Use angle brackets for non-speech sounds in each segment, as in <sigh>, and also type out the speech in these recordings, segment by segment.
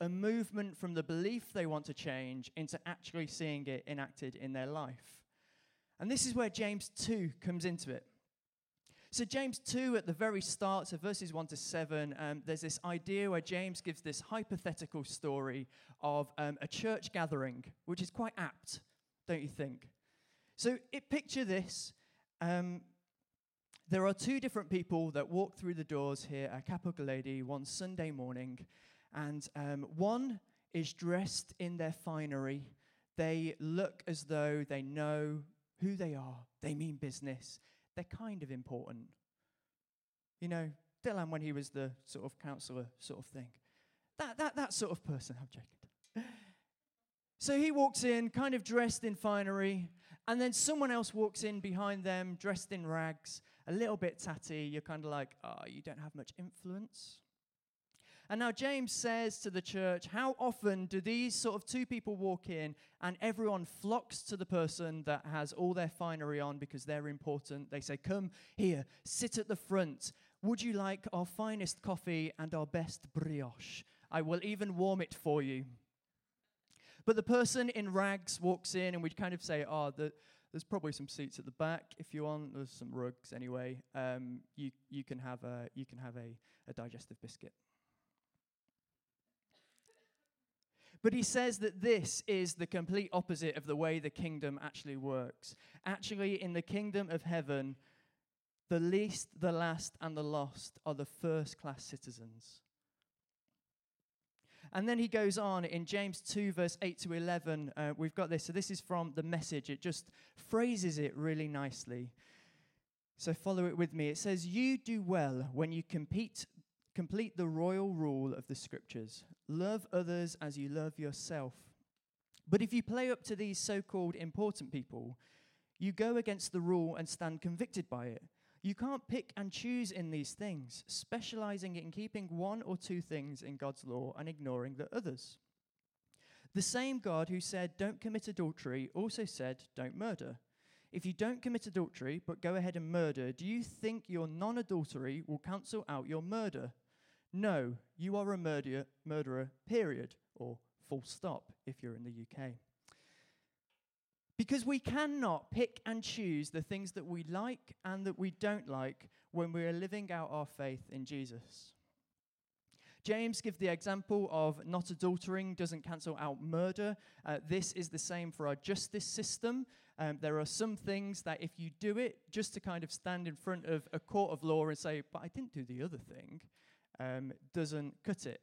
a movement from the belief they want to change into actually seeing it enacted in their life. And this is where James 2 comes into it. So, James 2, at the very start, so verses 1 to 7, um, there's this idea where James gives this hypothetical story of um, a church gathering, which is quite apt, don't you think? So, it, picture this. Um, there are two different people that walk through the doors here at Capital Lady one Sunday morning, and um, one is dressed in their finery. They look as though they know who they are, they mean business, they're kind of important. You know, Dylan when he was the sort of counselor sort of thing. That, that, that sort of person, I'm joking. So he walks in, kind of dressed in finery, and then someone else walks in behind them, dressed in rags, a little bit tatty. You're kind of like, oh, you don't have much influence. And now James says to the church, How often do these sort of two people walk in and everyone flocks to the person that has all their finery on because they're important? They say, Come here, sit at the front. Would you like our finest coffee and our best brioche? I will even warm it for you. But the person in rags walks in and we kind of say, Oh, the, there's probably some seats at the back if you want. There's some rugs anyway. Um, you, you can have, a, you can have a, a digestive biscuit. But he says that this is the complete opposite of the way the kingdom actually works. Actually, in the kingdom of heaven, the least, the last, and the lost are the first class citizens. And then he goes on in James 2, verse 8 to 11. Uh, we've got this. So this is from the message. It just phrases it really nicely. So follow it with me. It says, You do well when you compete Complete the royal rule of the scriptures love others as you love yourself. But if you play up to these so called important people, you go against the rule and stand convicted by it. You can't pick and choose in these things, specializing in keeping one or two things in God's law and ignoring the others. The same God who said, Don't commit adultery, also said, Don't murder. If you don't commit adultery, but go ahead and murder, do you think your non adultery will cancel out your murder? No, you are a murderer, murderer, period, or full stop if you're in the UK. Because we cannot pick and choose the things that we like and that we don't like when we are living out our faith in Jesus. James gives the example of not adultering doesn't cancel out murder. Uh, this is the same for our justice system. Um, there are some things that if you do it just to kind of stand in front of a court of law and say, but I didn't do the other thing, um, doesn't cut it.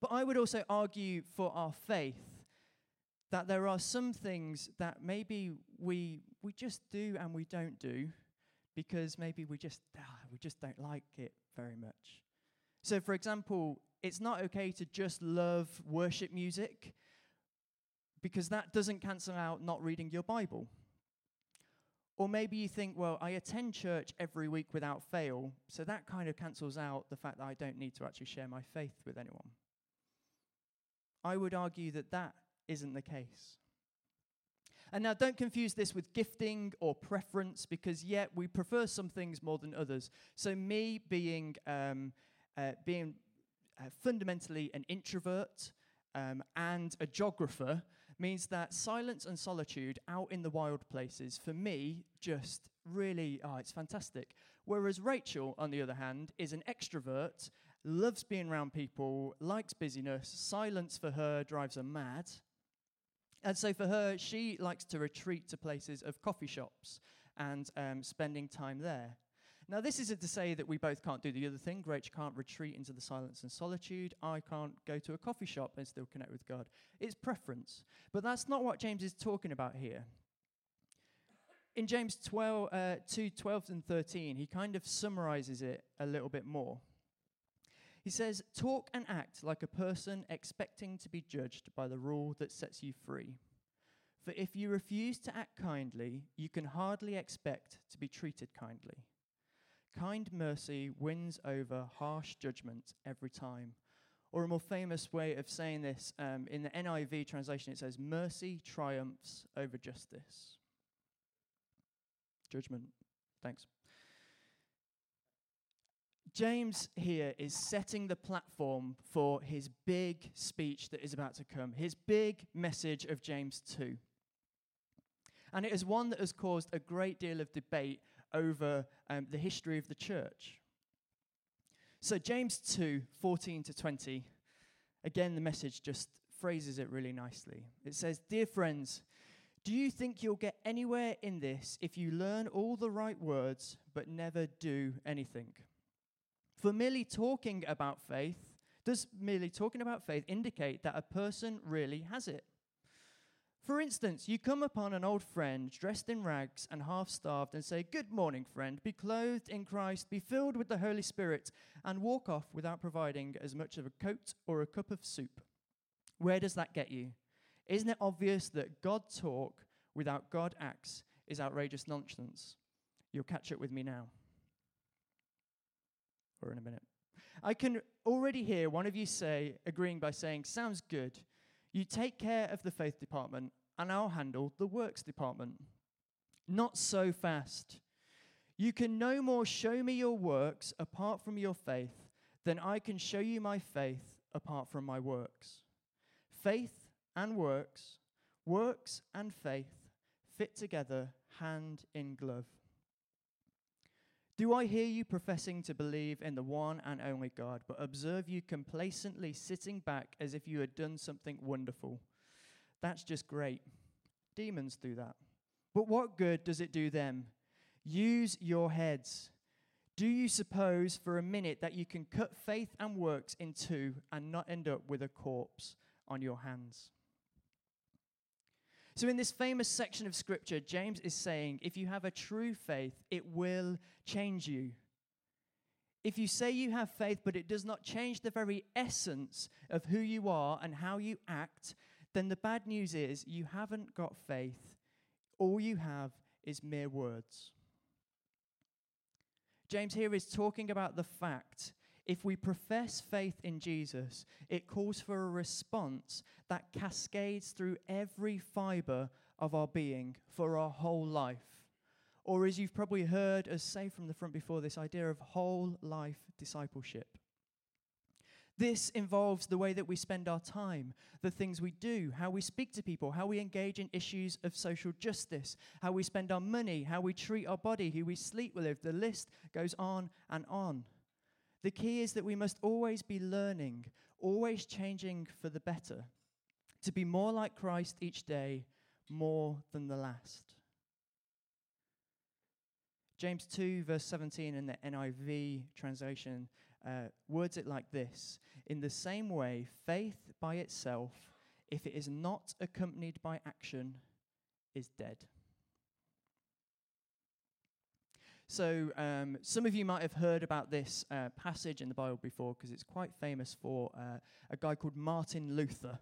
But I would also argue for our faith that there are some things that maybe we, we just do and we don't do because maybe we just, ah, we just don't like it very much. So, for example, it's not okay to just love worship music because that doesn't cancel out not reading your Bible. Or maybe you think, well, I attend church every week without fail, so that kind of cancels out the fact that I don't need to actually share my faith with anyone. I would argue that that isn't the case. And now, don't confuse this with gifting or preference, because yet we prefer some things more than others. So, me being um, uh, being uh, fundamentally an introvert um, and a geographer means that silence and solitude out in the wild places, for me, just really, oh, it's fantastic. Whereas Rachel, on the other hand, is an extrovert, loves being around people, likes busyness. Silence for her drives her mad. And so for her, she likes to retreat to places of coffee shops and um, spending time there. Now, this isn't to say that we both can't do the other thing. Rach can't retreat into the silence and solitude. I can't go to a coffee shop and still connect with God. It's preference. But that's not what James is talking about here. In James 12, uh, 2 12 and 13, he kind of summarizes it a little bit more. He says, Talk and act like a person expecting to be judged by the rule that sets you free. For if you refuse to act kindly, you can hardly expect to be treated kindly. Kind mercy wins over harsh judgment every time. Or a more famous way of saying this, um, in the NIV translation, it says, Mercy triumphs over justice. Judgment. Thanks. James here is setting the platform for his big speech that is about to come, his big message of James 2. And it is one that has caused a great deal of debate over um, the history of the church. So, James 2 14 to 20, again, the message just phrases it really nicely. It says, Dear friends, do you think you'll get anywhere in this if you learn all the right words but never do anything? For merely talking about faith, does merely talking about faith indicate that a person really has it? For instance, you come upon an old friend dressed in rags and half starved and say, Good morning, friend, be clothed in Christ, be filled with the Holy Spirit, and walk off without providing as much of a coat or a cup of soup. Where does that get you? Isn't it obvious that God talk without God acts is outrageous nonsense? You'll catch up with me now. Or in a minute. I can already hear one of you say, agreeing by saying, Sounds good. You take care of the faith department, and I'll handle the works department. Not so fast. You can no more show me your works apart from your faith than I can show you my faith apart from my works. Faith and works, works and faith fit together hand in glove. Do I hear you professing to believe in the one and only God, but observe you complacently sitting back as if you had done something wonderful? That's just great. Demons do that. But what good does it do them? Use your heads. Do you suppose for a minute that you can cut faith and works in two and not end up with a corpse on your hands? So, in this famous section of scripture, James is saying if you have a true faith, it will change you. If you say you have faith, but it does not change the very essence of who you are and how you act, then the bad news is you haven't got faith. All you have is mere words. James here is talking about the fact if we profess faith in Jesus, it calls for a response that cascades through every fiber of our being for our whole life. Or, as you've probably heard us say from the front before, this idea of whole life discipleship. This involves the way that we spend our time, the things we do, how we speak to people, how we engage in issues of social justice, how we spend our money, how we treat our body, who we sleep with. The list goes on and on. The key is that we must always be learning, always changing for the better, to be more like Christ each day, more than the last. James 2, verse 17 in the NIV translation uh, words it like this In the same way, faith by itself, if it is not accompanied by action, is dead. So, um, some of you might have heard about this uh, passage in the Bible before because it's quite famous for uh, a guy called Martin Luther.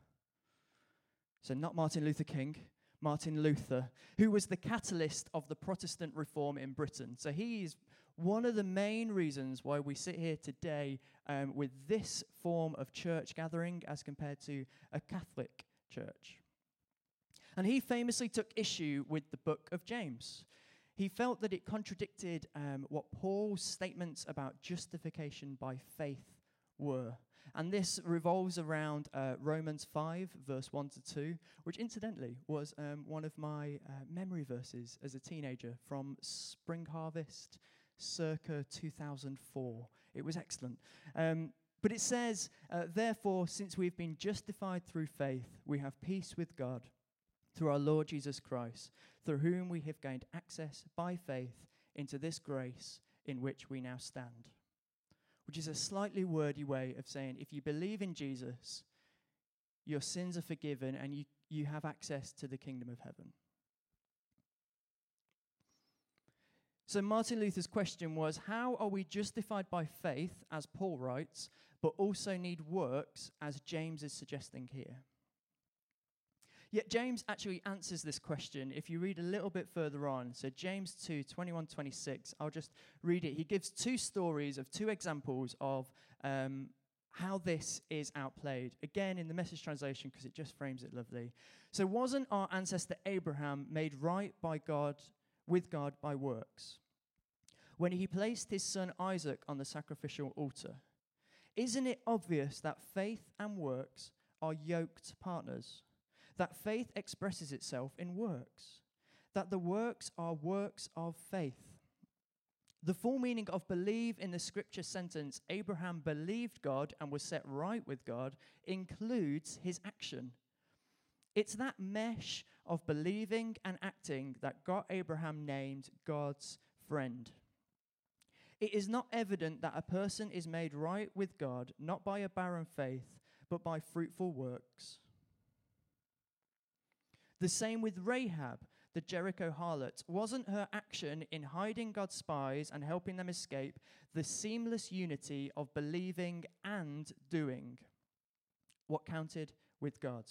So, not Martin Luther King, Martin Luther, who was the catalyst of the Protestant reform in Britain. So, he is one of the main reasons why we sit here today um, with this form of church gathering as compared to a Catholic church. And he famously took issue with the book of James. He felt that it contradicted um, what Paul's statements about justification by faith were. And this revolves around uh, Romans 5, verse 1 to 2, which incidentally was um, one of my uh, memory verses as a teenager from Spring Harvest circa 2004. It was excellent. Um, but it says, uh, Therefore, since we've been justified through faith, we have peace with God through our Lord Jesus Christ, through whom we have gained access by faith into this grace in which we now stand. Which is a slightly wordy way of saying if you believe in Jesus, your sins are forgiven and you, you have access to the kingdom of heaven. So, Martin Luther's question was how are we justified by faith, as Paul writes, but also need works, as James is suggesting here? Yet James actually answers this question if you read a little bit further on. So, James 2 21 26, I'll just read it. He gives two stories of two examples of um, how this is outplayed. Again, in the message translation, because it just frames it lovely. So, wasn't our ancestor Abraham made right by God, with God, by works? when he placed his son Isaac on the sacrificial altar. Isn't it obvious that faith and works are yoked partners? That faith expresses itself in works? That the works are works of faith? The full meaning of believe in the scripture sentence, Abraham believed God and was set right with God, includes his action. It's that mesh of believing and acting that got Abraham named God's friend. It is not evident that a person is made right with God not by a barren faith, but by fruitful works. The same with Rahab, the Jericho harlot. Wasn't her action in hiding God's spies and helping them escape the seamless unity of believing and doing what counted with God?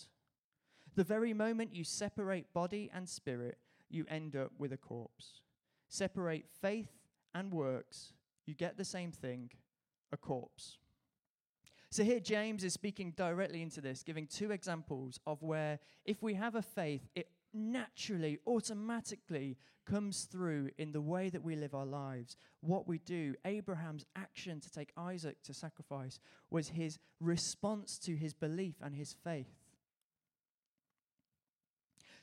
The very moment you separate body and spirit, you end up with a corpse. Separate faith and works, you get the same thing a corpse. So here, James is speaking directly into this, giving two examples of where, if we have a faith, it naturally, automatically comes through in the way that we live our lives. What we do, Abraham's action to take Isaac to sacrifice, was his response to his belief and his faith.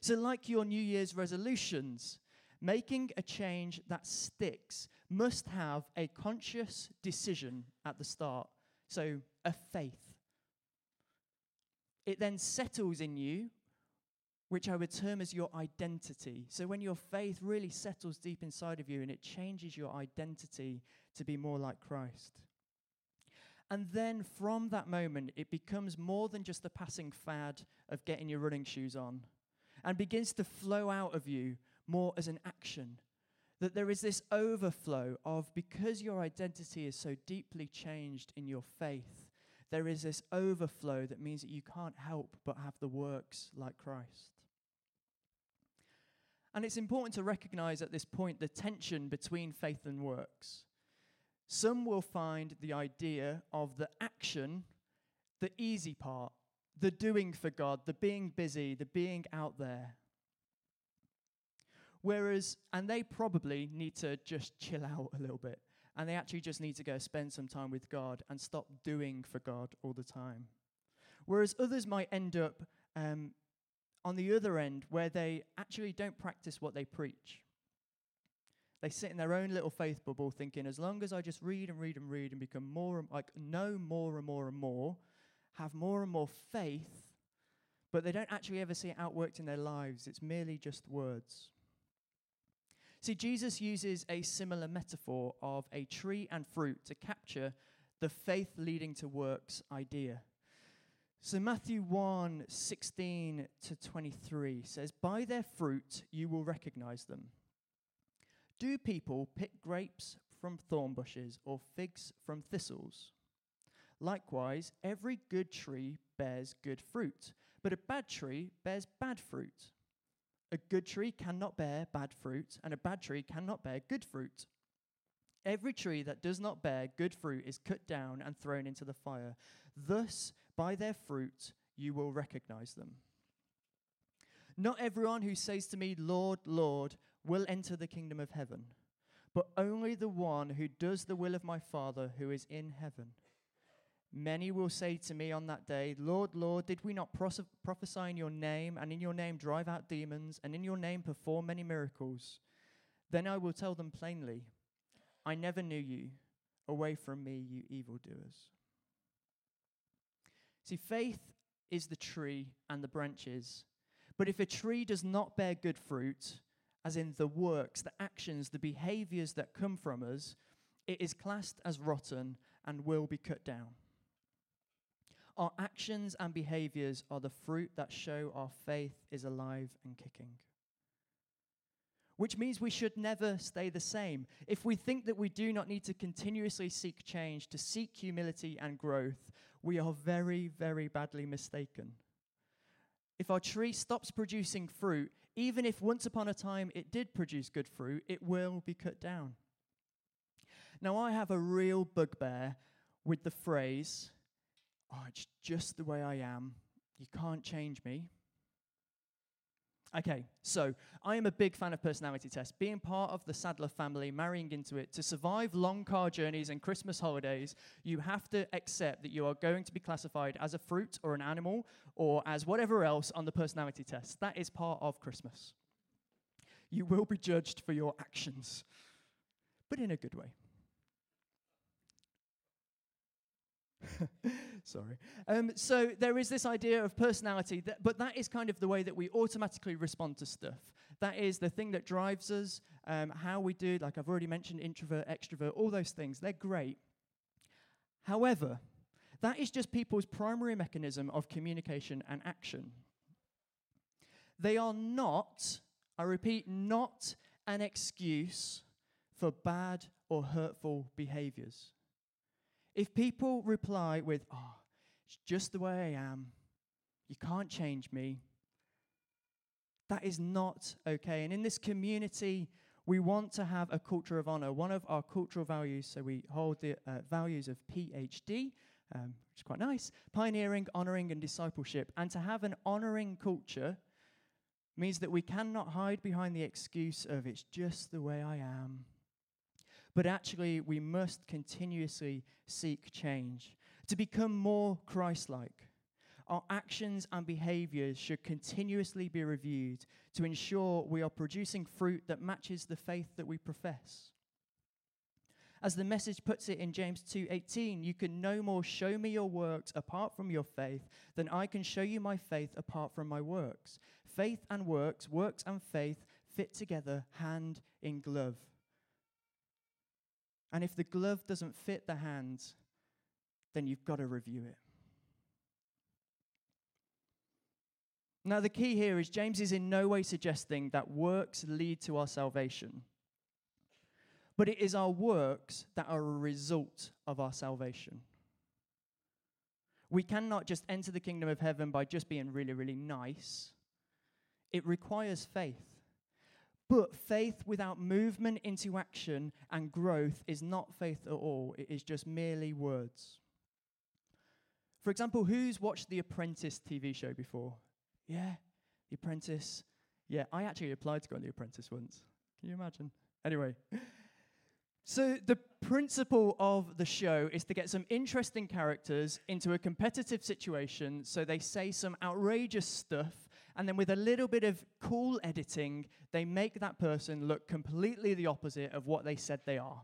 So, like your New Year's resolutions, Making a change that sticks must have a conscious decision at the start. So, a faith. It then settles in you, which I would term as your identity. So, when your faith really settles deep inside of you and it changes your identity to be more like Christ. And then from that moment, it becomes more than just a passing fad of getting your running shoes on and begins to flow out of you more as an action. That there is this overflow of because your identity is so deeply changed in your faith, there is this overflow that means that you can't help but have the works like Christ. And it's important to recognize at this point the tension between faith and works. Some will find the idea of the action the easy part, the doing for God, the being busy, the being out there. Whereas, and they probably need to just chill out a little bit. And they actually just need to go spend some time with God and stop doing for God all the time. Whereas others might end up um, on the other end where they actually don't practice what they preach. They sit in their own little faith bubble thinking, as long as I just read and read and read and become more, and, like, know more and more and more, have more and more faith, but they don't actually ever see it outworked in their lives. It's merely just words. See, Jesus uses a similar metaphor of a tree and fruit to capture the faith leading to works idea. So Matthew 1 16 to 23 says, By their fruit you will recognize them. Do people pick grapes from thorn bushes or figs from thistles? Likewise, every good tree bears good fruit, but a bad tree bears bad fruit. A good tree cannot bear bad fruit, and a bad tree cannot bear good fruit. Every tree that does not bear good fruit is cut down and thrown into the fire. Thus, by their fruit, you will recognize them. Not everyone who says to me, Lord, Lord, will enter the kingdom of heaven, but only the one who does the will of my Father who is in heaven. Many will say to me on that day, Lord, Lord, did we not prophesy in your name, and in your name drive out demons, and in your name perform many miracles? Then I will tell them plainly, I never knew you. Away from me, you evildoers. See, faith is the tree and the branches. But if a tree does not bear good fruit, as in the works, the actions, the behaviors that come from us, it is classed as rotten and will be cut down. Our actions and behaviors are the fruit that show our faith is alive and kicking. Which means we should never stay the same. If we think that we do not need to continuously seek change, to seek humility and growth, we are very, very badly mistaken. If our tree stops producing fruit, even if once upon a time it did produce good fruit, it will be cut down. Now, I have a real bugbear with the phrase, oh, it's just the way I am. You can't change me. Okay, so I am a big fan of personality tests. Being part of the Sadler family, marrying into it, to survive long car journeys and Christmas holidays, you have to accept that you are going to be classified as a fruit or an animal or as whatever else on the personality test. That is part of Christmas. You will be judged for your actions, but in a good way. <laughs> Sorry. Um, so there is this idea of personality, that, but that is kind of the way that we automatically respond to stuff. That is the thing that drives us, um, how we do, like I've already mentioned, introvert, extrovert, all those things. They're great. However, that is just people's primary mechanism of communication and action. They are not, I repeat, not an excuse for bad or hurtful behaviors. If people reply with, oh, it's just the way I am, you can't change me, that is not okay. And in this community, we want to have a culture of honor. One of our cultural values, so we hold the uh, values of PhD, um, which is quite nice pioneering, honoring, and discipleship. And to have an honoring culture means that we cannot hide behind the excuse of it's just the way I am. But actually, we must continuously seek change to become more Christ like. Our actions and behaviors should continuously be reviewed to ensure we are producing fruit that matches the faith that we profess. As the message puts it in James 2:18, you can no more show me your works apart from your faith than I can show you my faith apart from my works. Faith and works, works and faith fit together hand in glove. And if the glove doesn't fit the hand, then you've got to review it. Now, the key here is James is in no way suggesting that works lead to our salvation, but it is our works that are a result of our salvation. We cannot just enter the kingdom of heaven by just being really, really nice. It requires faith. But faith without movement into action and growth is not faith at all. It is just merely words. For example, who's watched The Apprentice TV show before? Yeah, The Apprentice. Yeah, I actually applied to go on The Apprentice once. Can you imagine? Anyway. So, the principle of the show is to get some interesting characters into a competitive situation so they say some outrageous stuff and then with a little bit of cool editing, they make that person look completely the opposite of what they said they are.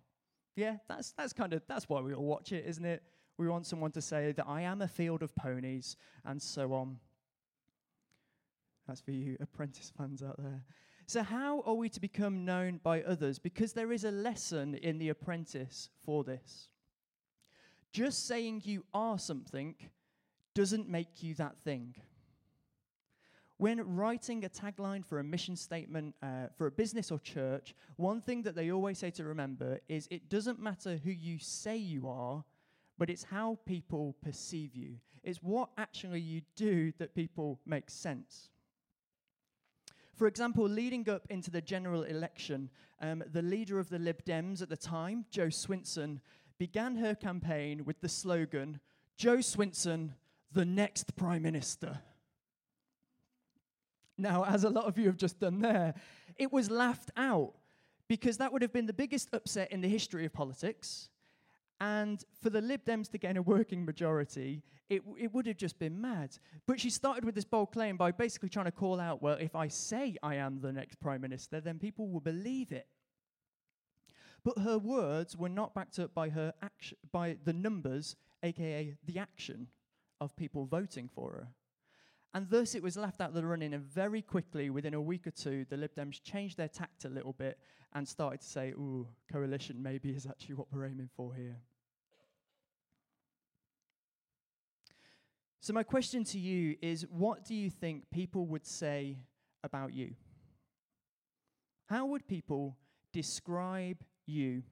Yeah, that's that's kind of that's why we all watch it, isn't it? We want someone to say that I am a field of ponies and so on. That's for you apprentice fans out there. So, how are we to become known by others? Because there is a lesson in The Apprentice for this. Just saying you are something doesn't make you that thing. When writing a tagline for a mission statement uh, for a business or church, one thing that they always say to remember is it doesn't matter who you say you are, but it's how people perceive you. It's what actually you do that people make sense. For example, leading up into the general election, um, the leader of the Lib Dems at the time, Jo Swinson, began her campaign with the slogan Jo Swinson, the next Prime Minister. Now, as a lot of you have just done there, it was laughed out because that would have been the biggest upset in the history of politics. And for the Lib Dems to gain a working majority, it, it would have just been mad. But she started with this bold claim by basically trying to call out, well, if I say I am the next prime minister, then people will believe it. But her words were not backed up by her action, by the numbers, aka the action of people voting for her. And thus it was left out of the running, and very quickly, within a week or two, the Lib Dems changed their tact a little bit and started to say, ooh, coalition maybe is actually what we're aiming for here. So, my question to you is what do you think people would say about you? How would people describe you?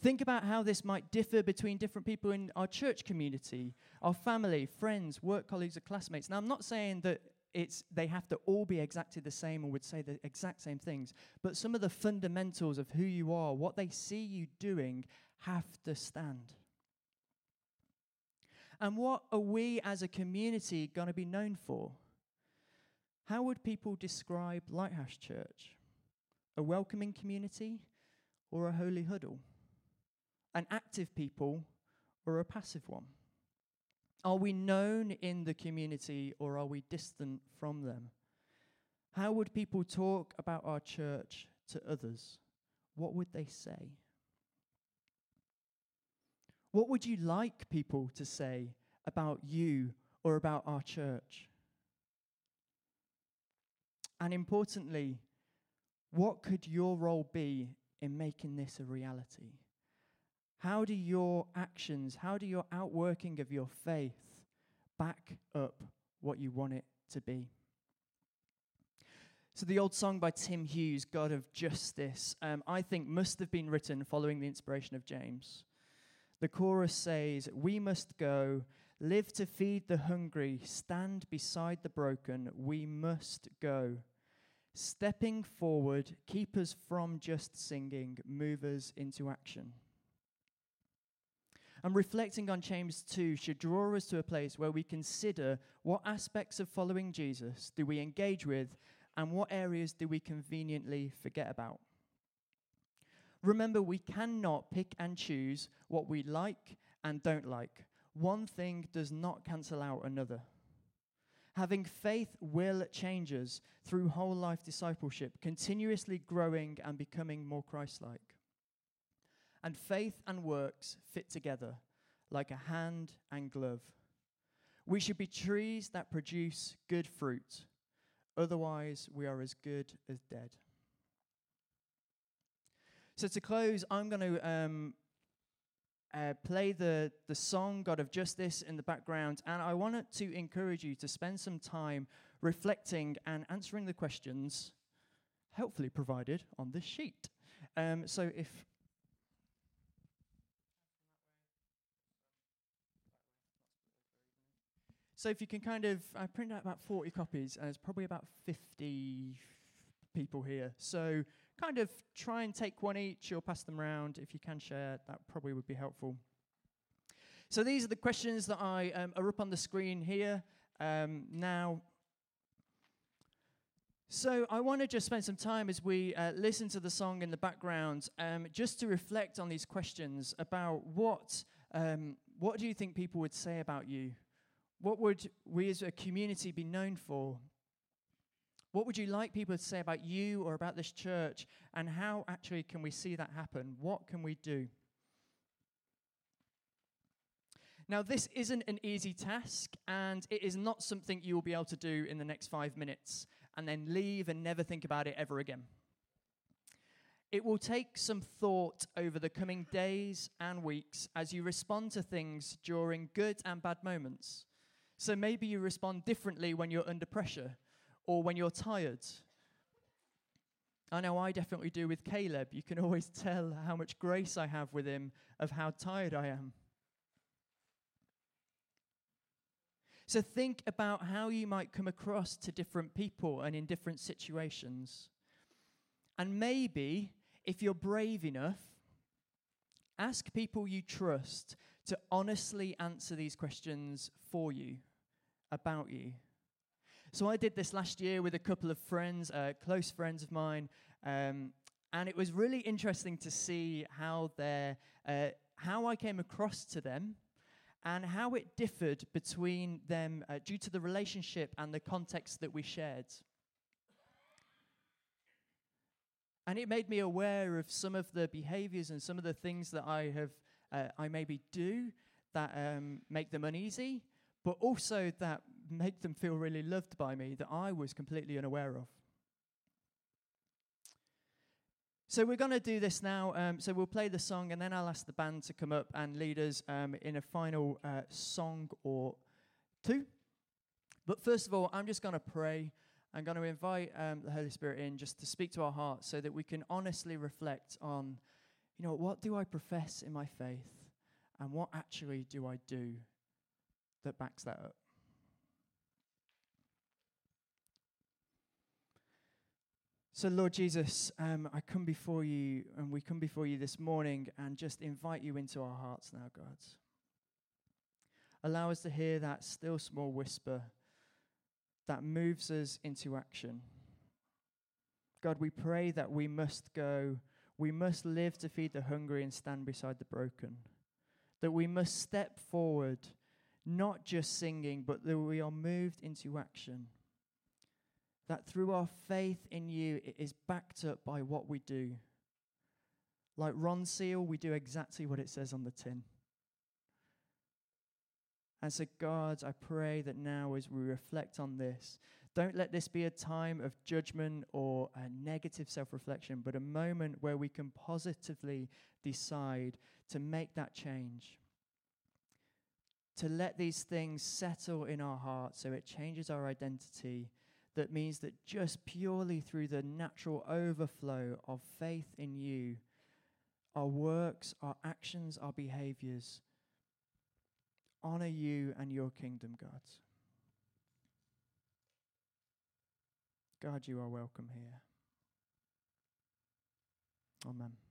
Think about how this might differ between different people in our church community, our family, friends, work colleagues, or classmates. Now, I'm not saying that it's they have to all be exactly the same or would say the exact same things, but some of the fundamentals of who you are, what they see you doing, have to stand. And what are we as a community going to be known for? How would people describe Lighthouse Church? A welcoming community or a holy huddle? An active people or a passive one? Are we known in the community or are we distant from them? How would people talk about our church to others? What would they say? What would you like people to say about you or about our church? And importantly, what could your role be in making this a reality? How do your actions, how do your outworking of your faith back up what you want it to be? So, the old song by Tim Hughes, God of Justice, um, I think must have been written following the inspiration of James. The chorus says, We must go, live to feed the hungry, stand beside the broken. We must go. Stepping forward, keep us from just singing, move us into action. And reflecting on James 2 should draw us to a place where we consider what aspects of following Jesus do we engage with and what areas do we conveniently forget about. Remember, we cannot pick and choose what we like and don't like. One thing does not cancel out another. Having faith will change us through whole life discipleship, continuously growing and becoming more Christ like. And faith and works fit together like a hand and glove. We should be trees that produce good fruit, otherwise, we are as good as dead. So, to close, I'm going to um, uh, play the, the song God of Justice in the background, and I wanted to encourage you to spend some time reflecting and answering the questions, helpfully provided on this sheet. Um, so, if So if you can kind of, I printed out about 40 copies, and there's probably about 50 people here. So kind of try and take one each or pass them around. If you can share, that probably would be helpful. So these are the questions that I um, are up on the screen here um, now. So I want to just spend some time as we uh, listen to the song in the background, um, just to reflect on these questions about what um, what do you think people would say about you? What would we as a community be known for? What would you like people to say about you or about this church? And how actually can we see that happen? What can we do? Now, this isn't an easy task, and it is not something you will be able to do in the next five minutes and then leave and never think about it ever again. It will take some thought over the coming days and weeks as you respond to things during good and bad moments. So maybe you respond differently when you're under pressure or when you're tired. I know I definitely do with Caleb. You can always tell how much grace I have with him of how tired I am. So think about how you might come across to different people and in different situations. And maybe, if you're brave enough, ask people you trust to honestly answer these questions for you, about you. So I did this last year with a couple of friends, uh, close friends of mine, um, and it was really interesting to see how their, uh, how I came across to them, and how it differed between them uh, due to the relationship and the context that we shared. And it made me aware of some of the behaviors and some of the things that I have, uh, I maybe do that um, make them uneasy, but also that make them feel really loved by me that I was completely unaware of. So we're going to do this now. Um, so we'll play the song, and then I'll ask the band to come up and lead us um, in a final uh, song or two. But first of all, I'm just going to pray. I'm going to invite um, the Holy Spirit in just to speak to our hearts so that we can honestly reflect on, you know, what do I profess in my faith, and what actually do I do that backs that up. So, Lord Jesus, um, I come before you, and we come before you this morning and just invite you into our hearts now, God. Allow us to hear that still small whisper that moves us into action. God, we pray that we must go, we must live to feed the hungry and stand beside the broken. That we must step forward, not just singing, but that we are moved into action. That through our faith in you, it is backed up by what we do. Like Ronseal, we do exactly what it says on the tin. And so, God, I pray that now as we reflect on this, don't let this be a time of judgment or a negative self reflection, but a moment where we can positively decide to make that change. To let these things settle in our hearts so it changes our identity. That means that just purely through the natural overflow of faith in you, our works, our actions, our behaviors honor you and your kingdom, God. God, you are welcome here. Amen.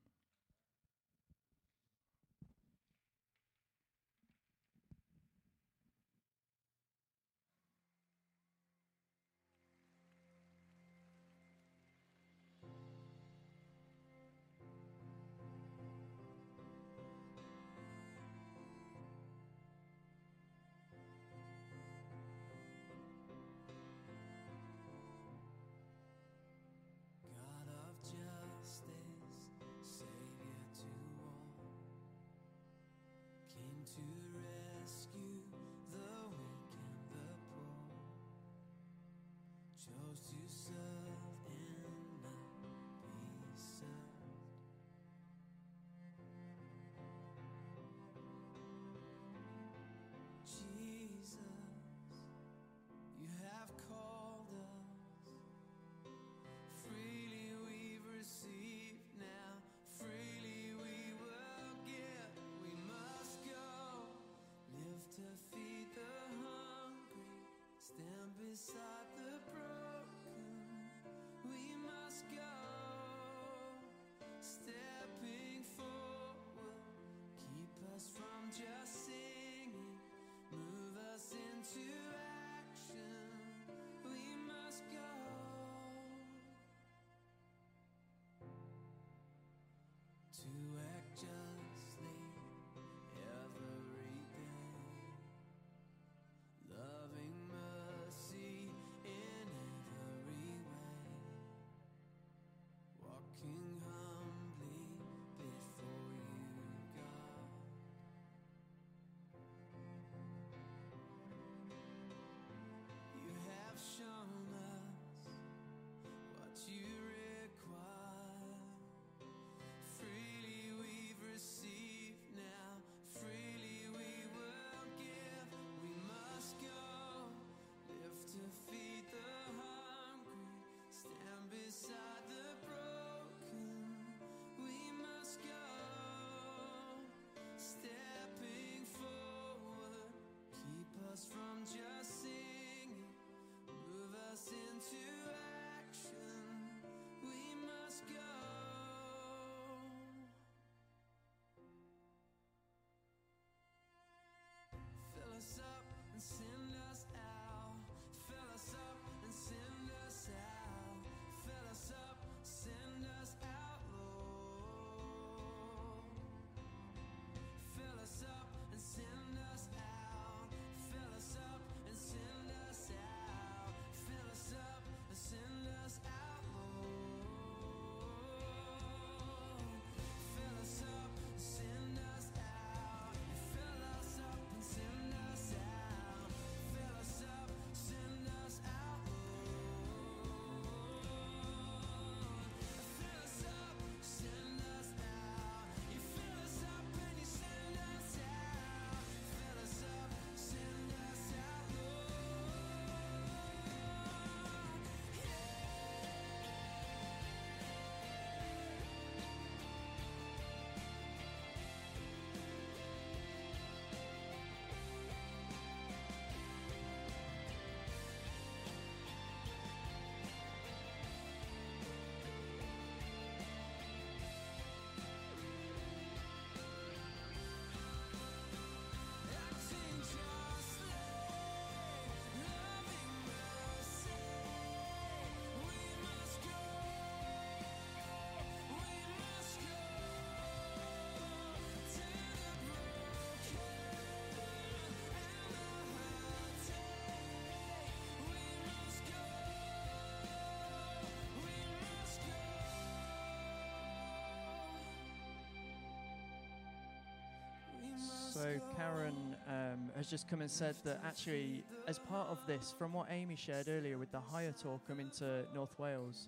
So Karen um, has just come and said that actually, as part of this, from what Amy shared earlier with the higher tour coming to North Wales,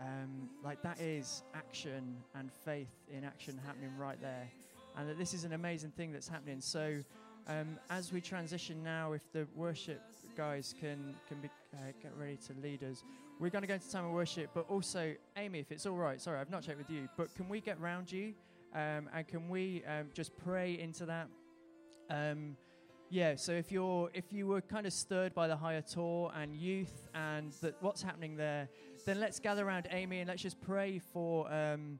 um, like that is action and faith in action happening right there, and that this is an amazing thing that's happening. So, um, as we transition now, if the worship guys can can be, uh, get ready to lead us, we're going to go into time of worship. But also, Amy, if it's all right, sorry, I've not checked with you, but can we get round you? Um, and can we um, just pray into that? Um, yeah. So if you're if you were kind of stirred by the higher tour and youth and that what's happening there, then let's gather around Amy and let's just pray for um,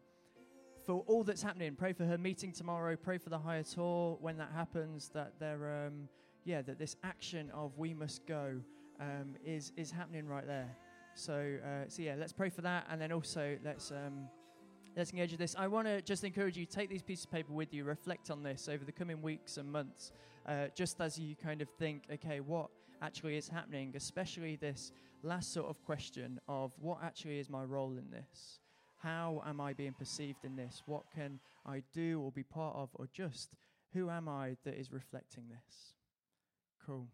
for all that's happening. Pray for her meeting tomorrow. Pray for the higher tour when that happens. That there, um, yeah, that this action of we must go um, is is happening right there. So uh, so yeah, let's pray for that, and then also let's um, let's engage with this. I want to just encourage you take these pieces of paper with you, reflect on this over the coming weeks and months, uh, just as you kind of think, okay, what actually is happening, especially this last sort of question of what actually is my role in this? How am I being perceived in this? What can I do or be part of, or just who am I that is reflecting this? Cool.